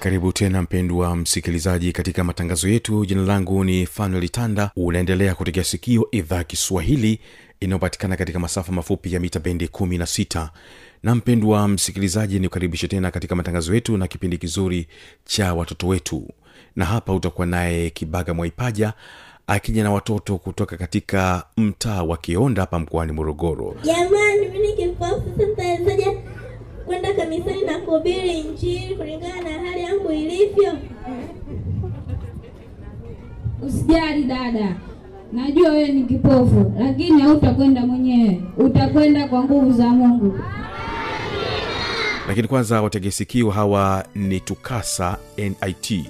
karibu tena mpendwa msikilizaji katika matangazo yetu. Jina langu ni fanuel tanda. Unaendelea kutegea sikio idhaa kiswahili inayopatikana katika masafa mafupi ya mita bendi 16 na mpendwa msikilizaji ni kukaribisha tena katika matangazo yetu na kipindi kizuri cha watoto wetu. Na hapa utakuwa naye kibaga mwaipaja akija na watoto kutoka katika mtaa wa kionda hapa mkoani morogoro. Jamani mini kipofu sasa kwenda kanisani na kuhubiri injili kulingana na hali yangu ilivyo. Usijali dada, najua wewe ni kipofu, lakini hautakwenda mwenyewe, utakwenda kwa nguvu za Mungu. lakini kwanza wategesikio hawa ni tukasa nit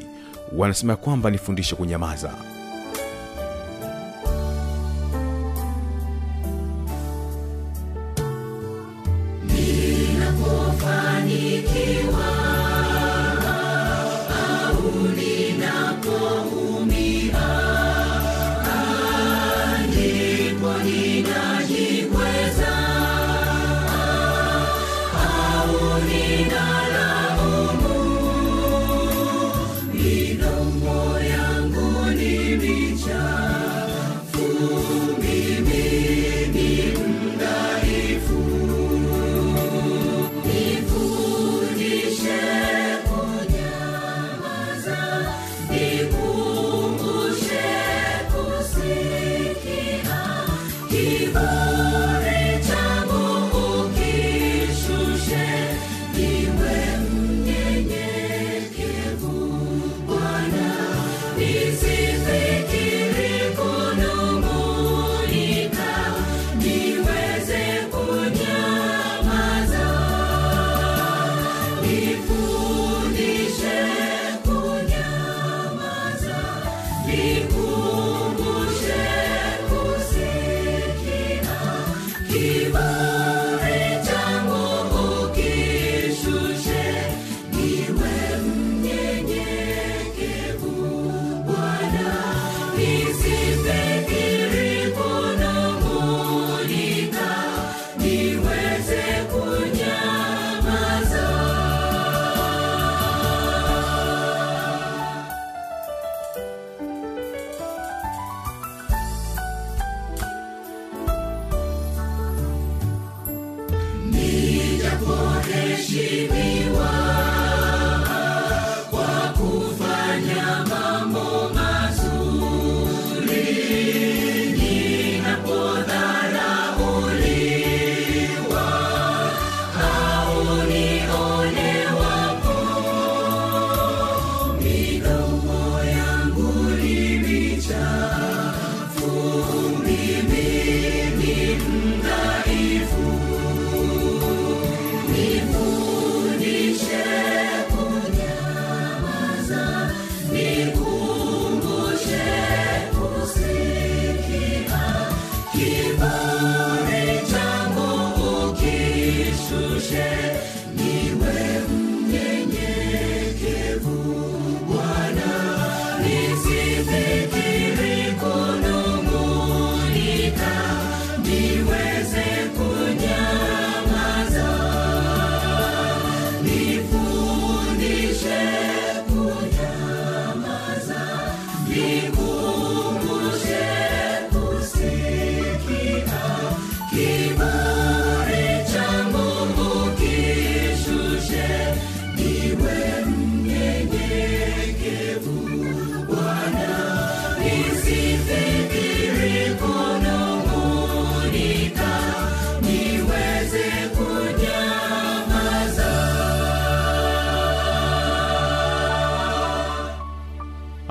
wanasema kwamba nifundishe kunyamaza Thank you. Jesus. Yeah.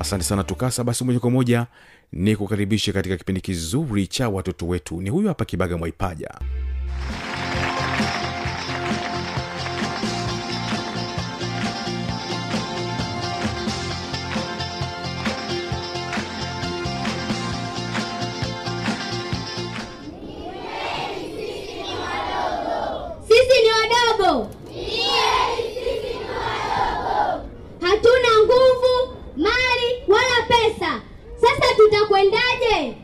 Asante sana tukasa. Basi moja kwa moja ni kukaribisha katika kipindi kizuri cha watoto wetu. Ni huyu hapa kibaga mwaipaja Tutakwendaje?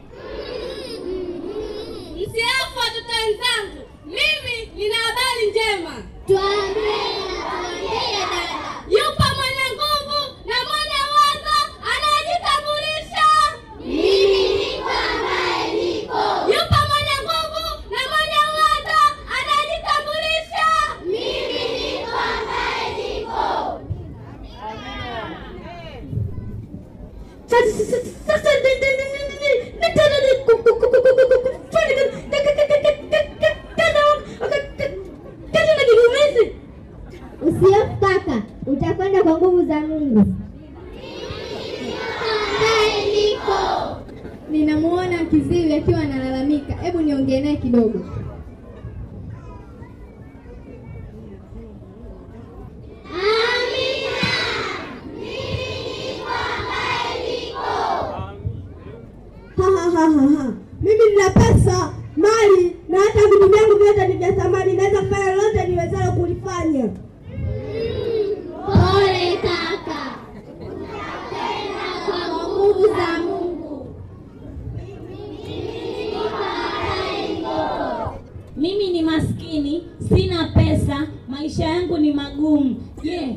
Msiafu watoto wenzangu, mimi nina habari njema. Yupo mwenye nguvu na mwenye uwezo niko. Yupo mwenye nguvu na mwenye uwezo niko. Usihofu Mungu. Ninamuona kiziwi akiwa analalamika. Hebu niongee naye kidogo. Sina pesa, maisha yangu ni magumu. Je,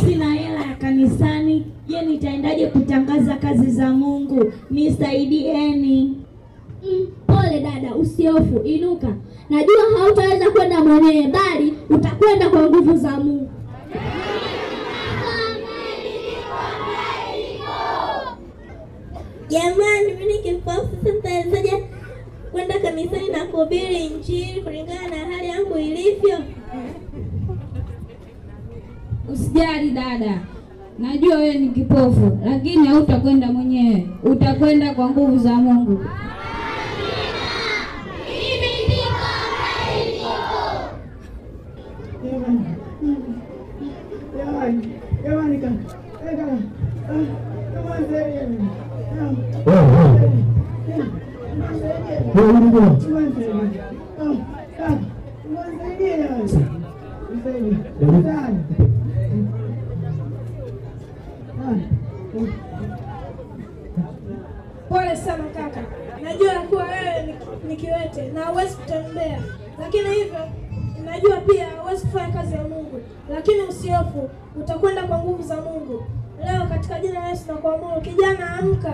sina hela ya kanisani? Je, nitaendaje kutangaza kazi za Mungu? Nisaidieni. Mm, pole dada, usiofu, inuka. Najua hautaweza kwenda mwenyewe, bali utakwenda kwa nguvu za Mungu. Jamani, mimi ni kipofu, sasa kwenda kanisani na kuhubiri Injili kulingana na hali yangu ilivyo? Usijali dada, najua wewe ni kipofu, lakini hautakwenda mwenyewe, utakwenda kwa nguvu za Mungu. Pole sana kaka, najua kuwa wewe ni- kiwete na huwezi kutembea, lakini hivyo najua pia huwezi kufanya kazi ya Mungu, lakini usihofu, utakwenda kwa nguvu za Mungu. Leo katika jina la Yesu nakuamuru, kijana, amka.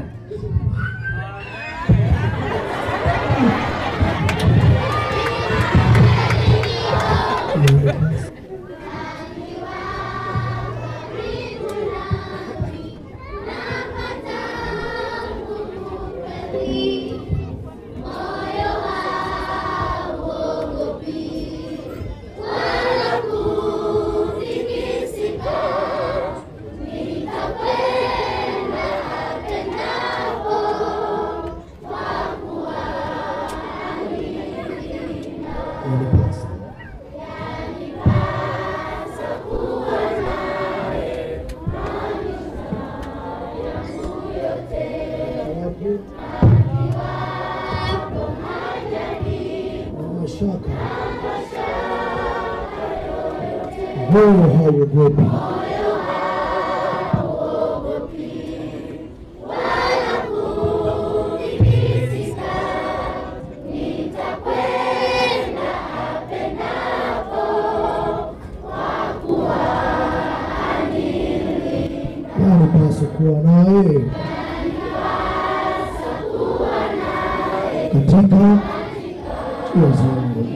Njia zangu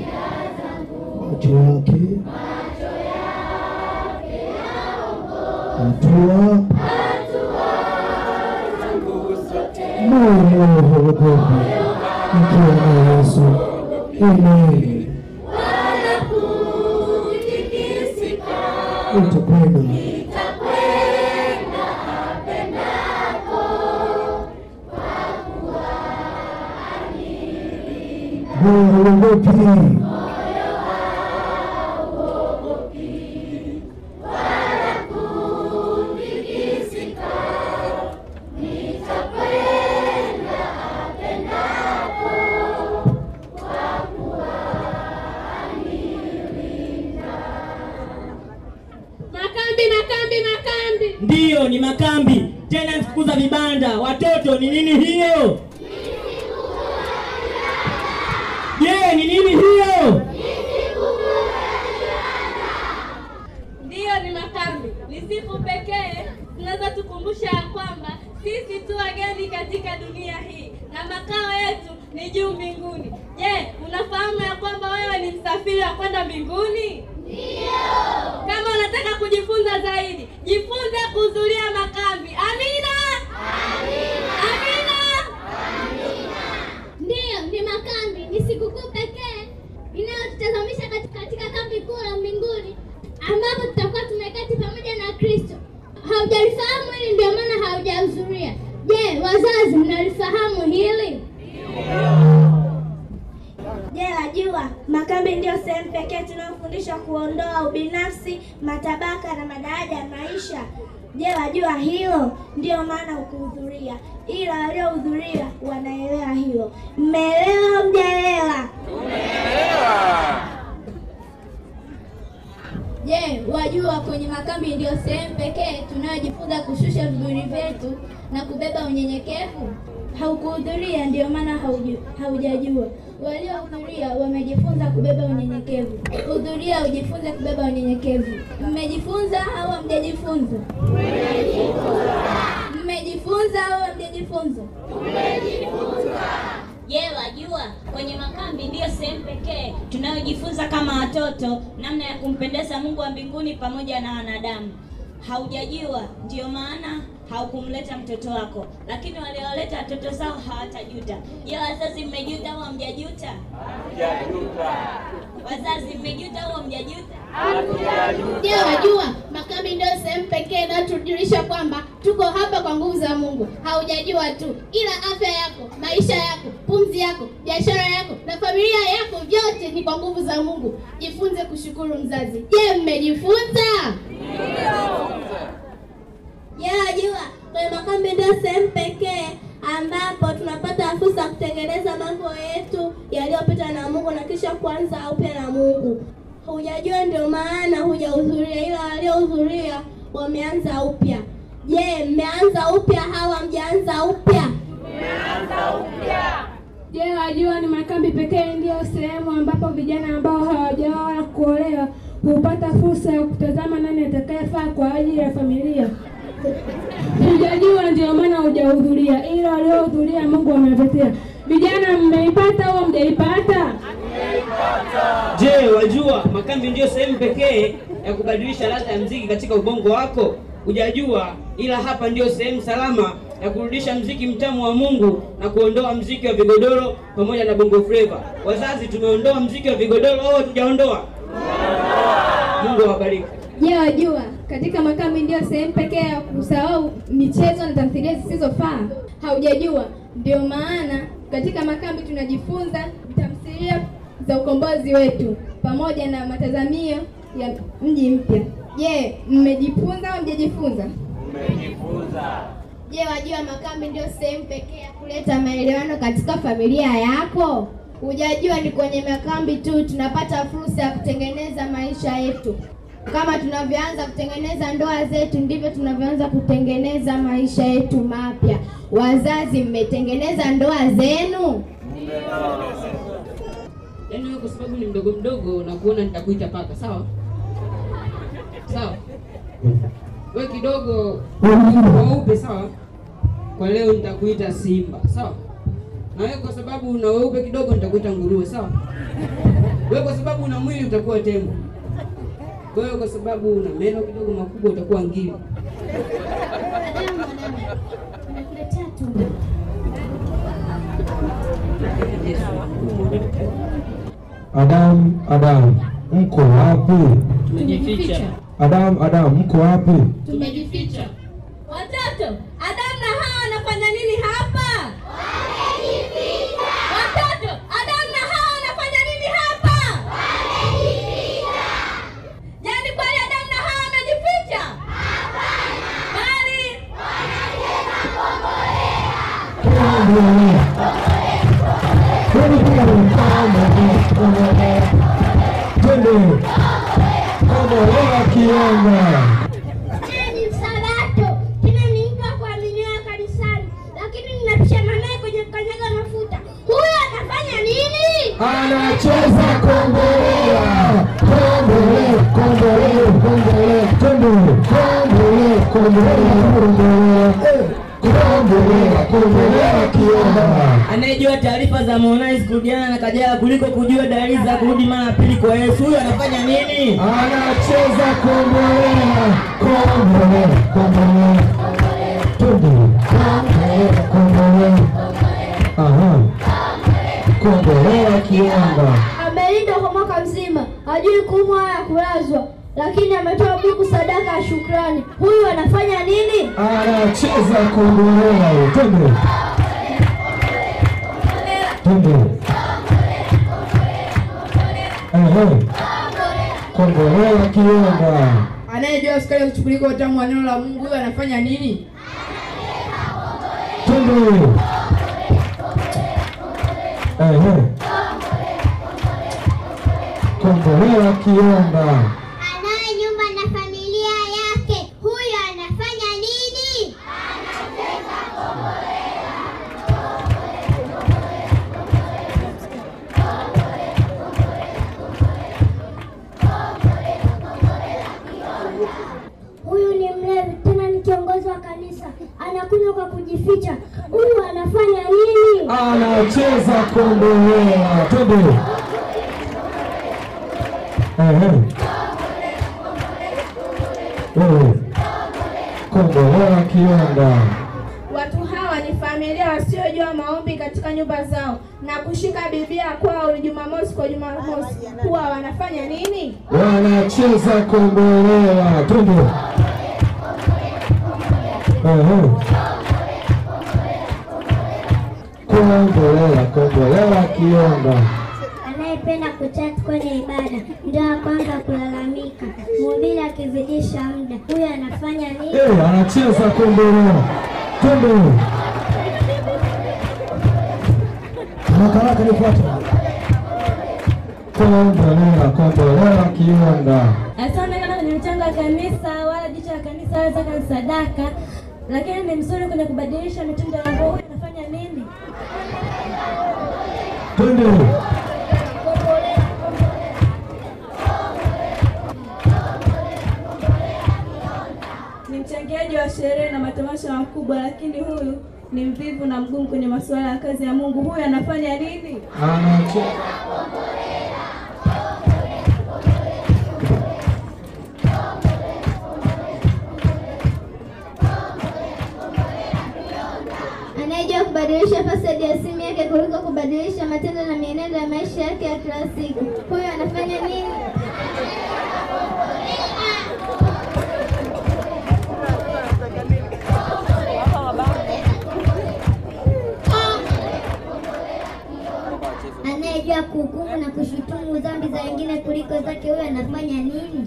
macho yake hatua moyo hauogopi nikiwa na Yesu amen utakwenda hauogopi. Makambi, makambi, makambi. Ndiyo, ni makambi tena, mfukuza za vibanda. Watoto, ni nini hiyo? Je, ni nini hiyo? Ndiyo, ni makambi. Ni siku pekee tunaweza tukumbusha ya kwamba sisi tu wageni katika dunia hii na makao yetu ni juu mbinguni. Je, unafahamu ya kwamba wewe ni msafiri wa kwenda mbinguni? Ndiyo. Kama unataka kujifunza zaidi, jifunze kuhudhuria makambi. Amina. Amina. Amina. Ndiyo, ni makambi, ni sikukuu pekee inayotutazamisha katika, katika kambi kuu la mbinguni ambapo tutakuwa tumeketi pamoja na Kristo. Haujalifahamu hili, ndio maana haujahudhuria. Je, wazazi mnalifahamu hili? Je, wajua makambi ndiyo sehemu pekee tunayofundishwa kuondoa ubinafsi, matabaka na madaraja ya maisha. Je, wajua hilo? Ndiyo maana ukuhudhuria, ila waliohudhuria wanaelewa hilo. Mmeelewa Mjaelewa? mjaelewa? Je, wajua kwenye makambi ndiyo sehemu pekee tunayojifunza kushusha viburi vyetu na kubeba unyenyekevu? Haukuhudhuria, ndio maana haujajua. Waliohudhuria wamejifunza kubeba unyenyekevu. Hudhuria ujifunze kubeba unyenyekevu. Mmejifunza au hamjajifunza? Mmejifunza au hamjajifunza? Je, wajua kwenye makambi ndiyo sehemu pekee tunayojifunza kama watoto namna ya kumpendeza Mungu wa mbinguni pamoja na wanadamu. Haujajua, ndiyo maana haukumleta mtoto wako, lakini waliowaleta watoto zao hawatajuta. Je, wazazi mmejuta au hamjajuta? Wazazi mmejuta au hamjajuta? Je, wajua makambi ndio sehemu pekee inayotujulisha kwamba tuko hapa kwa nguvu za Mungu. Haujajua tu, ila afya yako, maisha yako, pumzi yako, biashara yako na familia yako, vyote ni kwa nguvu za Mungu. Jifunze kushukuru mzazi. Je, mmejifunza? Wajua kwenye makambi ndio sehemu pekee ambapo tunapata fursa ya kutengeneza mambo yetu yaliyopita na Mungu na kisha kuanza upya na Mungu. Hujajua, ndio maana hujahudhuria, ila waliohudhuria wameanza upya. Je, mmeanza upya Hawa mjaanza upya? Je, wajua ni makambi pekee ndiyo sehemu ambapo vijana ambao hawajaoa kuolewa hupata fursa ya kutazama nani atakayefaa kwa ajili ya familia. Hujajua, ndio maana hujahudhuria, ila waliohudhuria Mungu amewatetea. Vijana, mmeipata au mjaipata? Je, wajua makambi ndiyo sehemu pekee ya kubadilisha ladha ya mziki katika ubongo wako? Hujajua, ila hapa ndiyo sehemu salama ya kurudisha mziki mtamu wa Mungu na kuondoa mziki wa vigodoro pamoja na bongo fleva. Wazazi, tumeondoa mziki wa vigodoro au hatujaondoa? Mungu awabariki. Je, wajua katika makambi ndiyo sehemu pekee ya kusahau michezo na tamthilia zisizofaa? Haujajua, ndio maana katika makambi tunajifunza tamthilia za ukombozi wetu pamoja na matazamio ya mji mpya. Je, mmejifunza au mjajifunza? Mmejifunza. Je, wajua makambi ndio sehemu pekee ya kuleta maelewano katika familia yako? Hujajua ni kwenye makambi tu tunapata fursa ya kutengeneza maisha yetu. Kama tunavyoanza kutengeneza ndoa zetu, ndivyo tunavyoanza kutengeneza maisha yetu mapya. Wazazi, mmetengeneza ndoa zenu? Yaani wewe kwa sababu ni mdogo mdogo na kuona nitakuita paka, sawa? Sawa. Wewe kidogo weupe, sawa? Kwa leo nitakuita simba, sawa? Na wewe kwa sababu una weupe kidogo nitakuita nguruwe, sawa? Wewe kwa sababu una mwili utakuwa tembo. Wewe kwa sababu una meno kidogo makubwa utakuwa ngiri. Adamu, Adamu, mko wapi? Tumejificha. Adamu, Adamu, mko wapi? Tumejificha. Anayejua taarifa za Harmonize kurudiana na Kajala kuliko kujua dalili za kurudi mara pili kwa Yesu. Huyu anafanya nini? anacheza kombolela kombolela kombolela kombolela kombolela aha kombolela kiomba Amelinda kwa mwaka mzima, hajui kuumwa wala kulazwa, lakini ametoa buku sadaka ya shukrani. Huyu anafanya nini? anacheza kombolela huyo. Ehe. kombolela kiomba Anayejua sukari ya kuchukulika utamu wa neno la Mungu, huyo anafanya nini? twende Kongolea kombolela anakunywa kwa kujificha. Huyu anafanya nini? anacheza kombolela twende kombolela kiomba Watu hawa ni familia wasiojua maombi katika nyumba zao na kushika Biblia kwao Jumamosi kwa Jumamosi. Huwa wanafanya nini? wanacheza kombolela twende Ehe. kombolela kombolela kiomba Anayependa kuchat kwenye ibada ndio wa kwanza kulalamika. Mhubiri akizidisha muda, huyo anafanya nini? Eh, anacheza kombolela kumbe makaraka nifuata nifuate kombolela kombolela kiomba Asante kana kwenye mchango wa kanisa wala jicho la kanisa wala zaka sadaka, lakini ni mzuri kwenye kubadilisha mitindo ya nguo. Huyu anafanya nini? twende Ni mchangiaji wa sherehe na matamasha makubwa, lakini huyu ni mvivu na mgumu kwenye masuala ya kazi ya Mungu. Huyu anafanya nini? anacheza kubadilisha fasadi ya simu yake kuliko kubadilisha matendo na mienendo ya maisha yake ya kila siku. Huyo anafanya nini? Anayejua kuhukumu na kushutumu dhambi za wengine kuliko zake, huyo anafanya nini?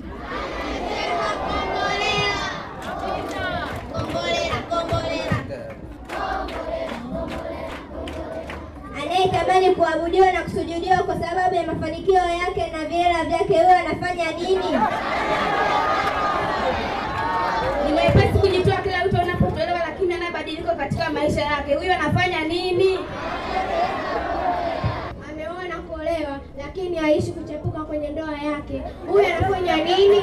Anayetamani kuabudiwa na kusujudiwa kwa sababu ya mafanikio yake na viela vyake, huyo anafanya nini? Ni mwepesi kujitoa kila wito unapotolewa, lakini anabadilika katika maisha yake. huyo anafanya nini? Ameoa na kuolewa, lakini haishi kuchepuka kwenye ndoa yake. huyo anafanya nini?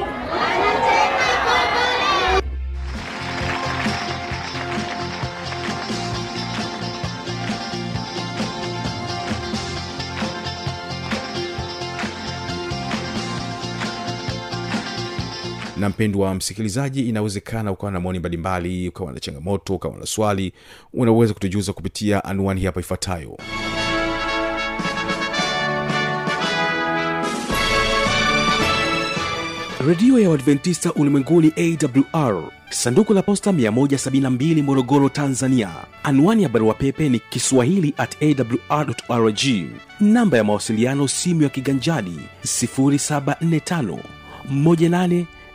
Na mpendwa msikilizaji inawezekana ukawa na maoni mbalimbali ukawa na changamoto ukawa na swali unaweza kutujuza kupitia anwani hapa ifuatayo. Redio ya uadventista ulimwenguni awr sanduku la posta 172 morogoro tanzania. Anwani ya barua pepe ni kiswahili at awrrg namba ya mawasiliano simu ya kiganjadi 745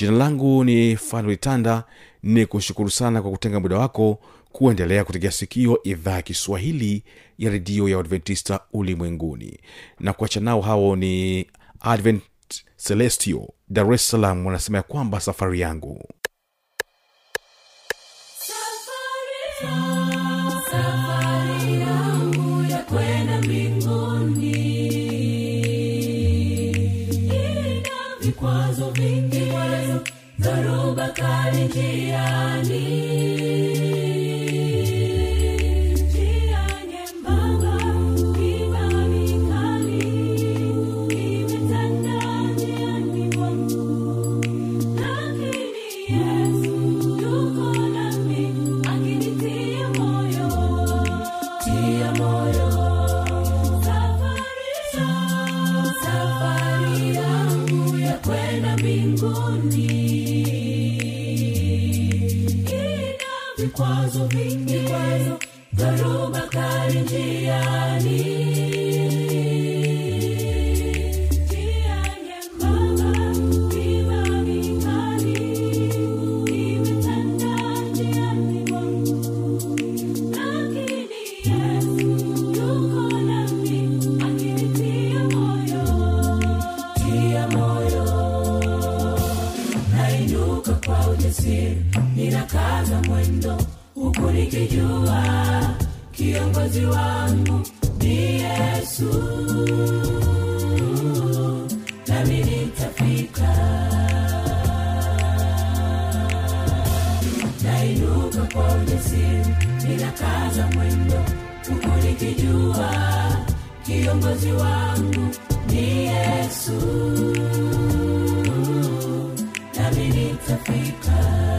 jina langu ni fanuitanda ni kushukuru sana kwa kutenga muda wako kuendelea kutegea sikio idhaa ya kiswahili ya redio ya uadventista ulimwenguni na kuacha nao hao ni advent celestio dar es salaam wanasema ya kwamba safari yangu safari yangu. njiani. quase ouvi, quase. Navuka kwa ujasiri bila kaza mwendo, huku nikijua kiongozi wangu ni Yesu, nami nitafika.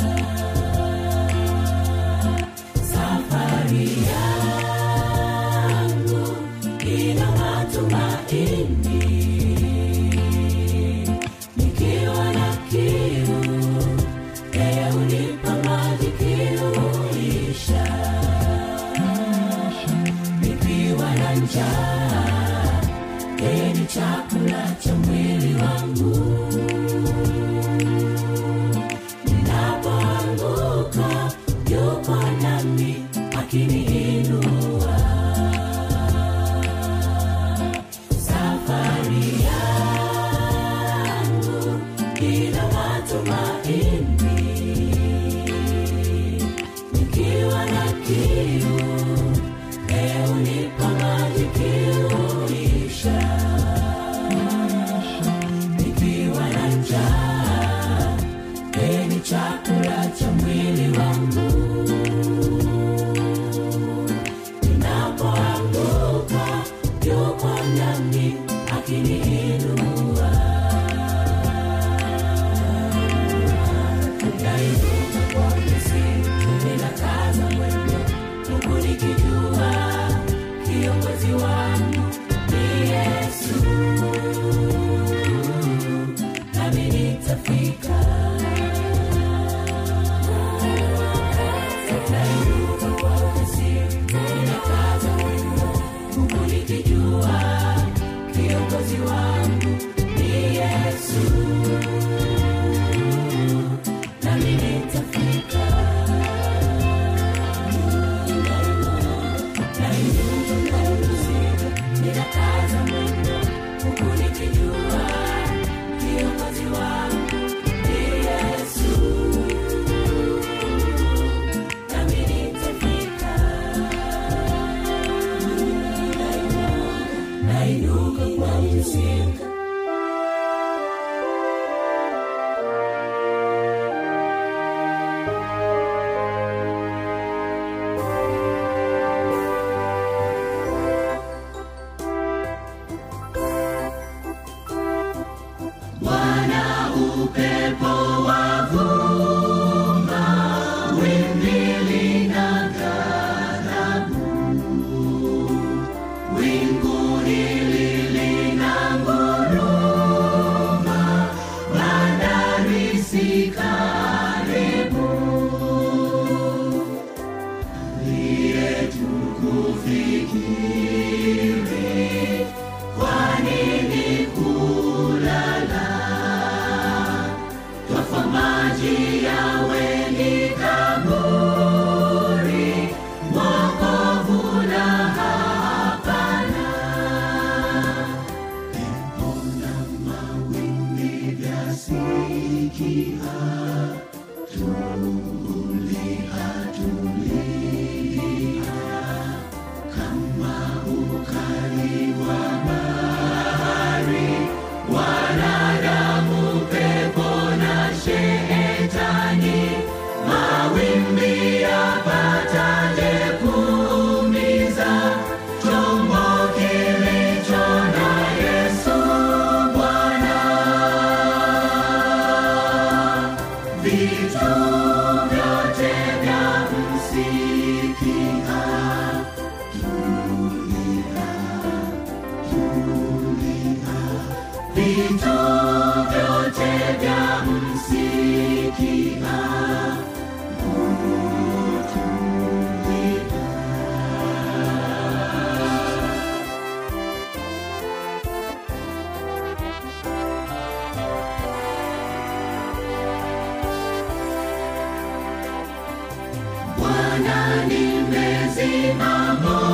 Imamo.